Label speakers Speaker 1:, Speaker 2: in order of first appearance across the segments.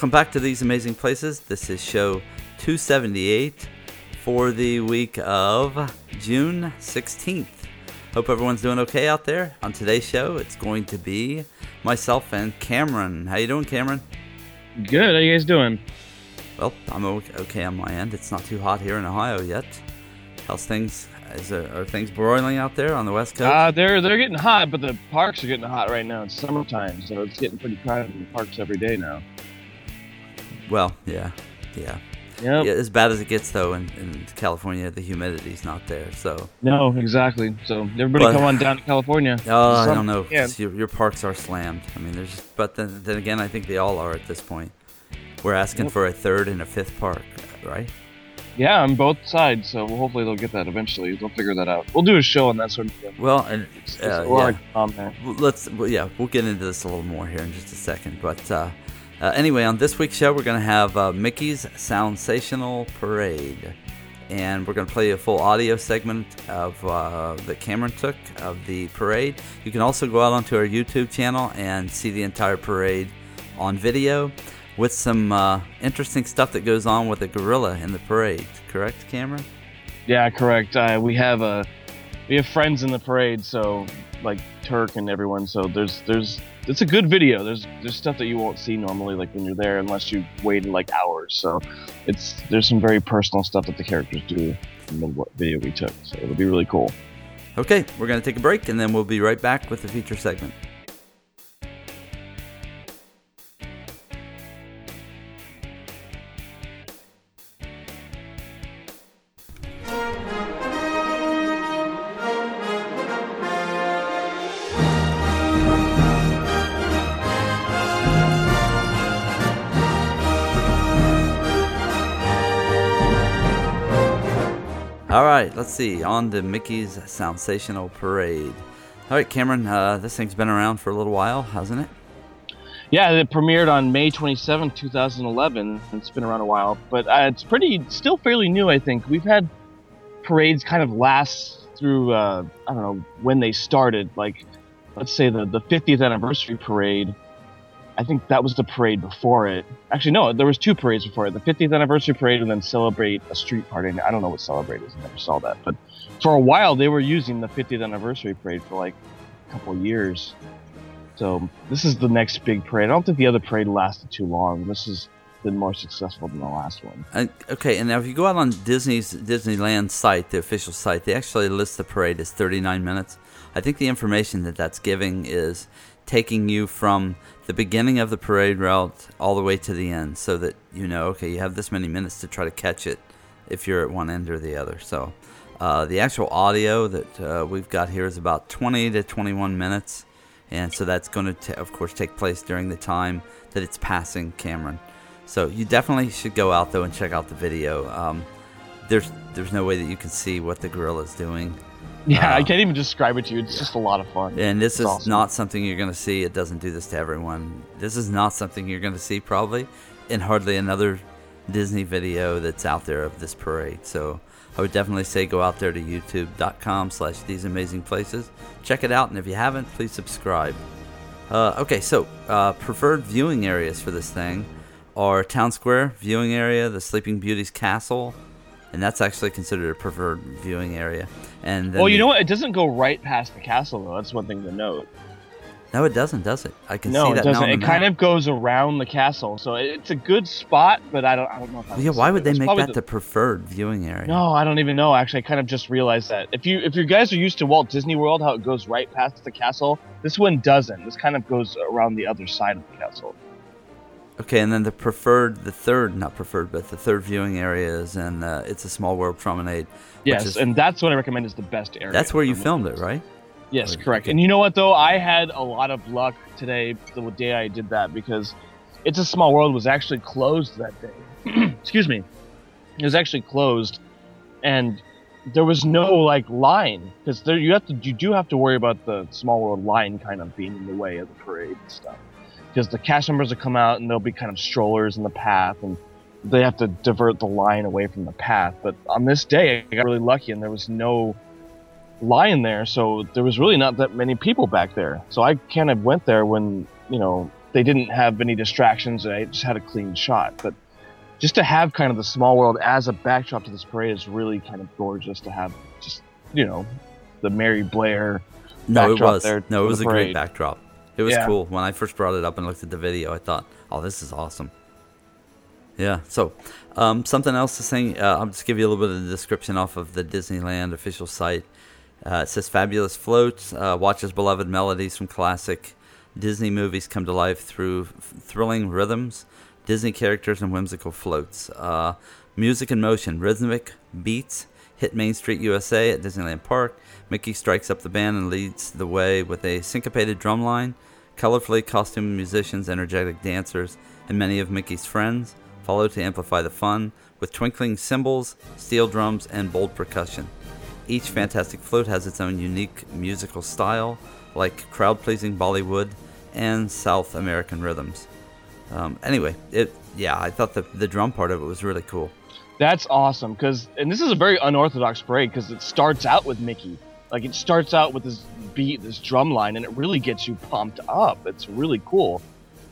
Speaker 1: Welcome back to These Amazing Places. This is show 278 for the week of June 16th. Hope everyone's doing okay out there. On today's show, it's going to be myself and Cameron. How you doing, Cameron?
Speaker 2: Good. How you guys doing?
Speaker 1: Well, I'm okay on my end. It's not too hot here in Ohio yet. How's things? Is there, are things broiling out there on the west coast?
Speaker 2: Uh, they're they're getting hot, but the parks are getting hot right now. It's summertime, so it's getting pretty crowded in the parks every day now.
Speaker 1: Well, yeah, yeah.
Speaker 2: Yep.
Speaker 1: Yeah, as bad as it gets though in, in California, the humidity's not there. So
Speaker 2: no, exactly. So everybody
Speaker 1: But-
Speaker 2: come on down to California.
Speaker 1: oh, I don't know.
Speaker 2: yeah.
Speaker 1: 'cause Your, your parks are slammed. I mean, there's but then, then again, I think they all are at this point. We're asking
Speaker 2: Yep.
Speaker 1: for a third and a fifth park, right?
Speaker 2: Yeah, on both sides. So well, hopefully they'll get that eventually. They'll figure that out. We'll do a show on that sort of thing.
Speaker 1: Well, and
Speaker 2: It's- it's
Speaker 1: uh,
Speaker 2: a lot
Speaker 1: yeah.
Speaker 2: on there.
Speaker 1: Let's well, yeah we'll get into this a little more here in just a second but uh, uh, anyway on this week's show we're going to have uh, mickey's Soundsational parade. And we're going to play a full audio segment of uh, that cameron took of the parade. You can also go out onto our youtube channel and see the entire parade on video with some uh, interesting stuff that goes on with a gorilla in the parade. Correct cameron?
Speaker 2: Yeah, correct. Uh, we have a we have friends in the parade, so like Turk and everyone. So there's there's it's a good video. There's there's stuff that you won't see normally, like when you're there, unless you waited like hours. So it's there's some very personal stuff that the characters do in the video we took. So it'll be really cool.
Speaker 1: okay we're to take a break and then we'll be right back with the feature segment All right, let's see. On to Mickey's Soundsational Parade. All right, Cameron, uh, this thing's been around for a little while, hasn't it?
Speaker 2: Yeah, it premiered on May 27, 2011. It's been around a while, but uh, it's pretty still fairly new. I think we've had parades kind of last through uh, I don't know when they started. Like, let's say the the 50th anniversary parade. I think that was the parade before it. Actually, no, there was two parades before it: the 50th anniversary parade and then celebrate a street party. I don't know what celebrate is. I never saw that, but for a while they were using the 50th anniversary parade for like a couple years. So this is the next big parade. I don't think the other parade lasted too long. This has been more successful than the last one.
Speaker 1: Okay, and now if you go out on Disney's Disneyland site, the official site, they actually list the parade as 39 minutes. I think the information that that's giving is taking you from the beginning of the parade route all the way to the end, so that you know, okay, you have this many minutes to try to catch it if you're at one end or the other. So uh, the actual audio that uh, we've got here is about 20 to 21 minutes, and so that's going to, of course, take place during the time that it's passing Cameron. So you definitely should go out though and check out the video. Um, there's there's no way that you can see what the gorilla is doing,
Speaker 2: Yeah, I
Speaker 1: Uh,
Speaker 2: can't even describe it to you. It's just a lot of fun.
Speaker 1: and this
Speaker 2: It's
Speaker 1: is
Speaker 2: awesome.
Speaker 1: not something you're going to see. It doesn't do this to everyone. This is not something you're going to see probably in hardly another Disney video that's out there of this parade. So I would definitely say go out there to youtube.com slash these amazing places. Check it out, and if you haven't, please subscribe. Uh, okay, so uh, preferred viewing areas for this thing are Town Square viewing area, the Sleeping Beauty's castle, and that's actually considered a preferred viewing area. And
Speaker 2: Well, you know what? It doesn't go right past the castle though. That's one thing to note.
Speaker 1: No, it doesn't, does it? I can
Speaker 2: no,
Speaker 1: see
Speaker 2: it
Speaker 1: that now
Speaker 2: doesn't. It kind of goes around the castle, so it's a good spot. But I don't. I don't know if
Speaker 1: Well, yeah, why would they make that the
Speaker 2: the-
Speaker 1: preferred viewing area?
Speaker 2: No, I don't even know. Actually, I kind of just realized that. If you if you guys are used to Walt Disney World, how it goes right past the castle, this one doesn't. This kind of goes around the other side of the castle.
Speaker 1: Okay, and then the preferred, the third, not preferred, but the third viewing area is in uh, It's a Small World Promenade.
Speaker 2: Yes,
Speaker 1: is-
Speaker 2: and that's what I recommend is the best area.
Speaker 1: That's where you filmed it, right?
Speaker 2: Yes,
Speaker 1: Or-
Speaker 2: correct.
Speaker 1: okay.
Speaker 2: And you know what though? I had a lot of luck today, the day I did that, because It's a Small World was actually closed that day. Excuse me. It was actually closed, and there was no like line because there you have to you do have to worry about the Small World line kind of being in the way of the parade and stuff. Because the cast members will come out and there'll be kind of strollers in the path and they have to divert the line away from the path. But on this day, I got really lucky and there was no line there, so there was really not that many people back there. So I kind of went there when you know they didn't have any distractions. And I just had a clean shot, but just to have kind of the small world as a backdrop to this parade is really kind of gorgeous to have just you know the Mary Blair.
Speaker 1: No, it was.
Speaker 2: there
Speaker 1: No, it was a great backdrop. It was
Speaker 2: Yeah.
Speaker 1: cool. When I first brought it up and looked at the video, I thought, "Oh, this is awesome." Yeah. So, um, something else to say. Uh, I'll just give you a little bit of the description off of the Disneyland official site. Uh, it says fabulous floats, uh, watches beloved melodies from classic Disney movies come to life through f- thrilling rhythms, Disney characters, and whimsical floats. Uh, music in motion, rhythmic beats hit Main Street USA at Disneyland Park. Mickey strikes up the band and leads the way with a syncopated drum line. Colorfully costumed musicians, energetic dancers, and many of Mickey's friends follow to amplify the fun with twinkling cymbals, steel drums, and bold percussion. Each fantastic float has its own unique musical style, like crowd pleasing Bollywood and South American rhythms. Um, anyway, it yeah, I thought the the drum part of it was really cool.
Speaker 2: That's awesome because, and this is a very unorthodox parade because it starts out with Mickey. Like it starts out with this beat, this drum line, and it really gets you pumped up. It's really cool.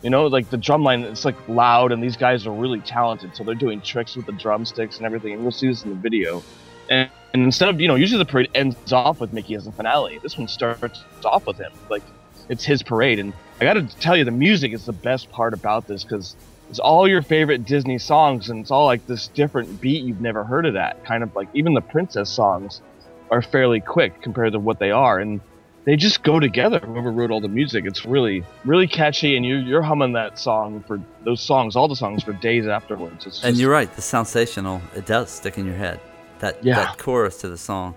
Speaker 2: You know, like the drum line, it's like loud, and these guys are really talented, so they're doing tricks with the drumsticks and everything. And you'll see this in the video. And, and instead of, you know, usually the parade ends off with Mickey as the finale. This one starts off with him. Like it's his parade. And I got to tell you, the music is the best part about this because it's all your favorite Disney songs, and it's all like this different beat you've never heard of that. Kind of like even the princess songs are fairly quick compared to what they are, and they just go together. Whoever wrote all the music, it's really, really catchy, and you, you're humming that song for those songs, all the songs for days afterwards. It's
Speaker 1: And you're right, the Soundsational it does stick in your head. That
Speaker 2: Yeah.
Speaker 1: that chorus to the song.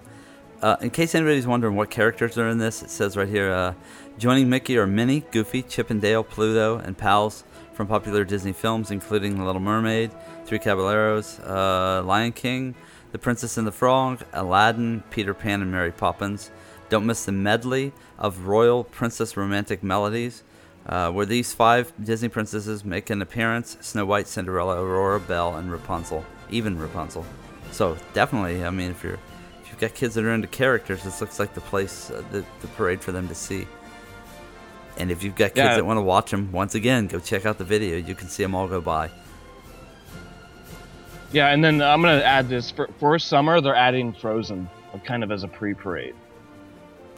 Speaker 1: Uh, in case anybody's wondering what characters are in this, it says right here, uh, joining Mickey are Minnie, Goofy, Chip and Dale, Pluto, and pals from popular Disney films, including The Little Mermaid, Three Caballeros, uh, Lion King, The Princess and the Frog, Aladdin, Peter Pan, and Mary Poppins. Don't miss the medley of royal princess romantic melodies, uh, where these five Disney princesses make an appearance: Snow White, Cinderella, Aurora, Belle, and Rapunzel. Even Rapunzel. So definitely, I mean, if you're if you've got kids that are into characters, this looks like the place, uh, the, the parade for them to see. And if you've got kids
Speaker 2: Yeah.
Speaker 1: that want to watch them, once again, go check out the video. You can see them all go by.
Speaker 2: yeah. And then I'm gonna add this for for summer. They're adding Frozen, kind of as a pre-parade.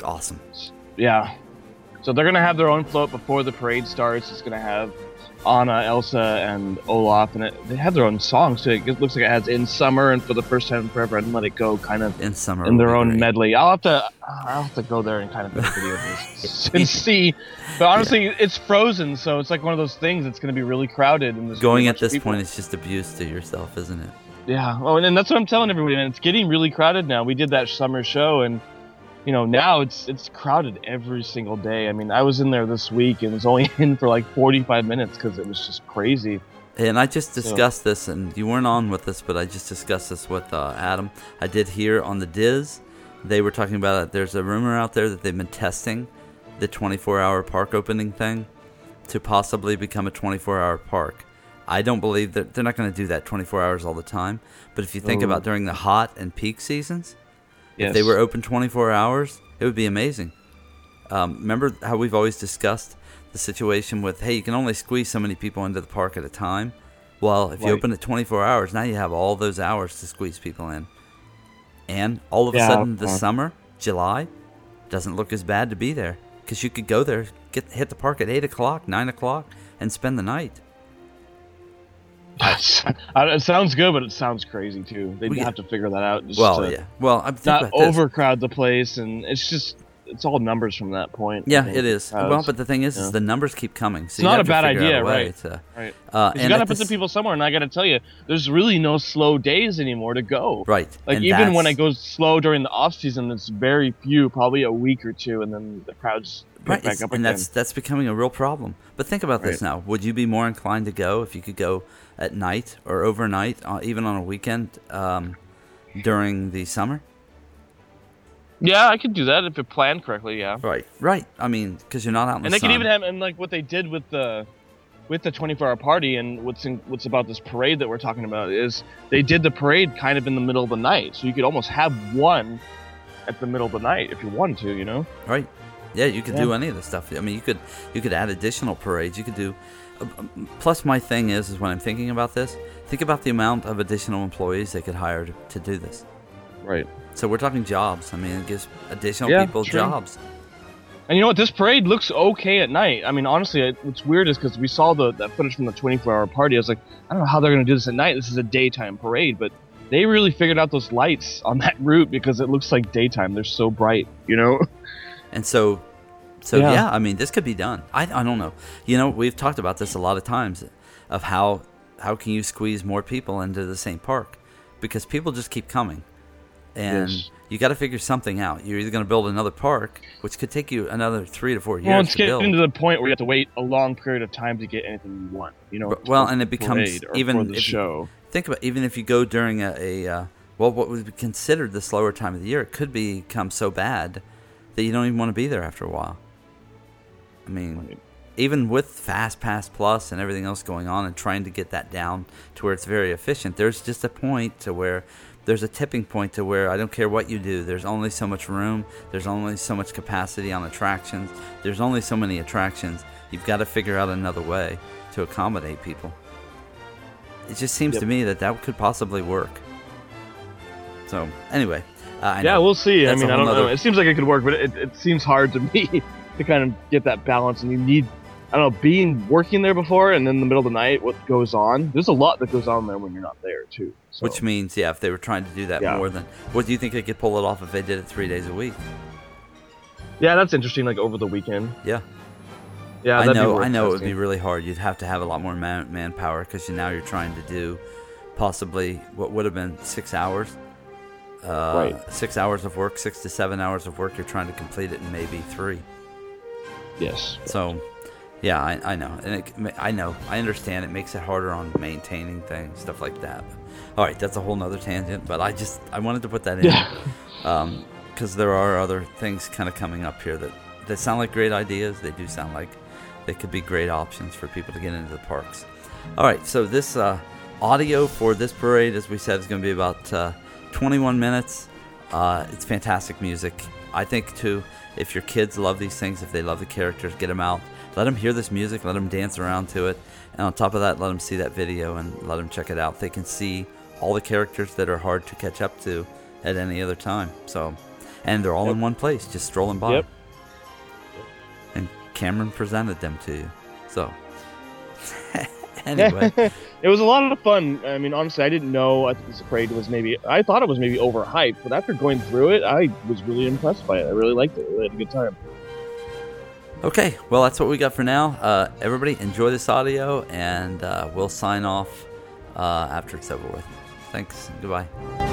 Speaker 1: Awesome.
Speaker 2: Yeah. So they're gonna have their own float before the parade starts. It's gonna have Anna, Elsa, and Olaf, and it, they have their own songs. So it looks like it has "In Summer" and "For the First Time Forever" and "Let It Go" kind of
Speaker 1: In summer.
Speaker 2: in their own medley. I'll have to I'll have to go there and kind of make a video of this and see. But honestly, it's frozen, so it's like one of those things. that's gonna be really crowded. And
Speaker 1: Going at this
Speaker 2: people.
Speaker 1: point is just abuse to yourself, isn't it?
Speaker 2: Yeah. Oh, and, and that's what I'm telling everybody, man. It's getting really crowded now. We did that summer show, and you know now it's it's crowded every single day. I mean, I was in there this week and was only in for like 45 minutes because it was just crazy.
Speaker 1: And I just discussed this, and you weren't on with this, but I just discussed this with uh, Adam. I did hear on the Diz, they were talking about it. There's a rumor out there that they've been testing the 24 hour park opening thing to possibly become a 24 hour park. I don't believe that they're not going to do that 24 hours all the time. But if you think about during the hot and peak seasons,
Speaker 2: Yes.
Speaker 1: if they were open 24 hours, it would be amazing. Um, remember how we've always discussed the situation with, hey, you can only squeeze so many people into the park at a time. Well, if you open it 24 hours, now you have all those hours to squeeze people in. And all of a
Speaker 2: Yeah,
Speaker 1: sudden, this
Speaker 2: uh,
Speaker 1: summer, July, doesn't look as bad to be there because you could go there, get hit the park at 8 o'clock, 9 o'clock, and spend the night.
Speaker 2: That's- uh, it sounds good, but it sounds crazy too. They'd
Speaker 1: We-
Speaker 2: have to figure that out.
Speaker 1: Well, yeah. Well, I'm
Speaker 2: Not overcrowd the place, and it's just it's all numbers from that point.
Speaker 1: Yeah, it is.
Speaker 2: crowds.
Speaker 1: Well, but the thing is,
Speaker 2: yeah.
Speaker 1: is the numbers keep coming. So
Speaker 2: It's not a bad idea,
Speaker 1: a
Speaker 2: right.
Speaker 1: to-
Speaker 2: right.
Speaker 1: uh,
Speaker 2: you
Speaker 1: and
Speaker 2: gotta put the people somewhere, and I gotta tell you, there's really no slow days anymore to go.
Speaker 1: Right.
Speaker 2: Like
Speaker 1: and
Speaker 2: even when it goes slow during the off season, it's very few, probably a week or two, and then the crowds pick
Speaker 1: Right,
Speaker 2: back up
Speaker 1: and
Speaker 2: again.
Speaker 1: that's that's becoming a real problem. But think about this now: Would you be more inclined to go if you could go at night or overnight, uh, even on a weekend um, during the summer?
Speaker 2: Yeah, I could do that if it planned correctly. Yeah,
Speaker 1: Right, right. I mean, because you're not out in
Speaker 2: and
Speaker 1: the
Speaker 2: they
Speaker 1: sun.
Speaker 2: could even have and like what they did with the with the 24 hour party and what's in, what's about this parade that we're talking about is they did the parade kind of in the middle of the night, so you could almost have one at the middle of the night if you wanted to, you know.
Speaker 1: right. Yeah, you could
Speaker 2: Yeah.
Speaker 1: do any of the stuff. I mean, you could you could add additional parades. You could do. uh, um, Plus, my thing is, is when I'm thinking about this, think about the amount of additional employees they could hire to, to do this.
Speaker 2: Right.
Speaker 1: So we're talking jobs. I mean, it gives additional
Speaker 2: Yeah,
Speaker 1: people
Speaker 2: true.
Speaker 1: jobs.
Speaker 2: And you know what? This parade looks okay at night. I mean, honestly, it, what's weird is because we saw the that footage from the 24-hour party. I was like, I don't know how they're going to do this at night. This is a daytime parade, but they really figured out those lights on that route because it looks like daytime. They're so bright, you know.
Speaker 1: And so, so yeah.
Speaker 2: Yeah.
Speaker 1: I mean, this could be done. I, I don't know. You know, we've talked about this a lot of times of how how can you squeeze more people into the same park because people just keep coming, and
Speaker 2: Yes.
Speaker 1: you got to figure something out. You're either going to build another park, which could take you another three to four years
Speaker 2: well, it's
Speaker 1: to
Speaker 2: getting
Speaker 1: build.
Speaker 2: to the point where you have to wait a long period of time to get anything you want. You know.
Speaker 1: But- well, and it becomes
Speaker 2: or
Speaker 1: even
Speaker 2: the
Speaker 1: if you- Think about even if you go during a, a uh, well, what would be considered the slower time of the year, it could become so bad that you don't even want to be there after a while. I mean,
Speaker 2: Right.
Speaker 1: even with Fast Pass Plus and everything else going on, and trying to get that down to where it's very efficient, there's just a point to where there's a tipping point to where I don't care what you do. There's only so much room. There's only so much capacity on attractions. There's only so many attractions. You've got to figure out another way to accommodate people. It just seems
Speaker 2: Yep.
Speaker 1: to me that that could possibly work. So anyway, uh, I
Speaker 2: Yeah,
Speaker 1: know.
Speaker 2: we'll see. I
Speaker 1: That's a
Speaker 2: mean, I don't know. It seems like it could work, but it, it seems hard to me to kind of get that balance. And you need, I don't know, being working there before and then in the middle of the night, what goes on. There's a lot that goes on there when you're not there, too. So.
Speaker 1: Which means, yeah, if they were trying to do that
Speaker 2: Yeah.
Speaker 1: more than, what do you think they could pull it off if they did it three days a week?
Speaker 2: yeah, that's interesting. Like over the weekend.
Speaker 1: Yeah.
Speaker 2: Yeah,
Speaker 1: I know, I know it would be really hard. You'd have to have a lot more man, manpower because you, now you're trying to do possibly what would have been six hours. Uh,
Speaker 2: Right.
Speaker 1: Six hours of work, six to seven hours of work. You're trying to complete it in maybe three.
Speaker 2: Yes.
Speaker 1: So, yeah, I, I know, and it, I know, I understand. It makes it harder on maintaining things, stuff like that. All right, that's a whole nother tangent, but I just I wanted to put that in.
Speaker 2: Yeah.
Speaker 1: because there are other things kind of coming up here that, that sound like great ideas. They do sound like they could be great options for people to get into the parks. All right, so this uh, audio for this parade, as we said, is going to be about uh, 21 minutes. Uh, it's fantastic music. I think, too, if your kids love these things, if they love the characters, get them out. Let them hear this music, let them dance around to it. And on top of that, let them see that video and let them check it out. They can see all the characters that are hard to catch up to at any other time. So, and they're all
Speaker 2: Yep.
Speaker 1: in one place, just strolling by.
Speaker 2: Yep.
Speaker 1: And Cameron presented them to you. So, anyway,
Speaker 2: it was a lot of fun. I mean, honestly, I didn't know. I was afraid it was maybe. I thought it was maybe overhyped, but after going through it, I was really impressed by it. I really liked it. I really had a good time.
Speaker 1: Okay. Well, that's what we got for now. Uh, everybody, enjoy this audio, and uh, we'll sign off uh, after it's over with. Thanks. Goodbye.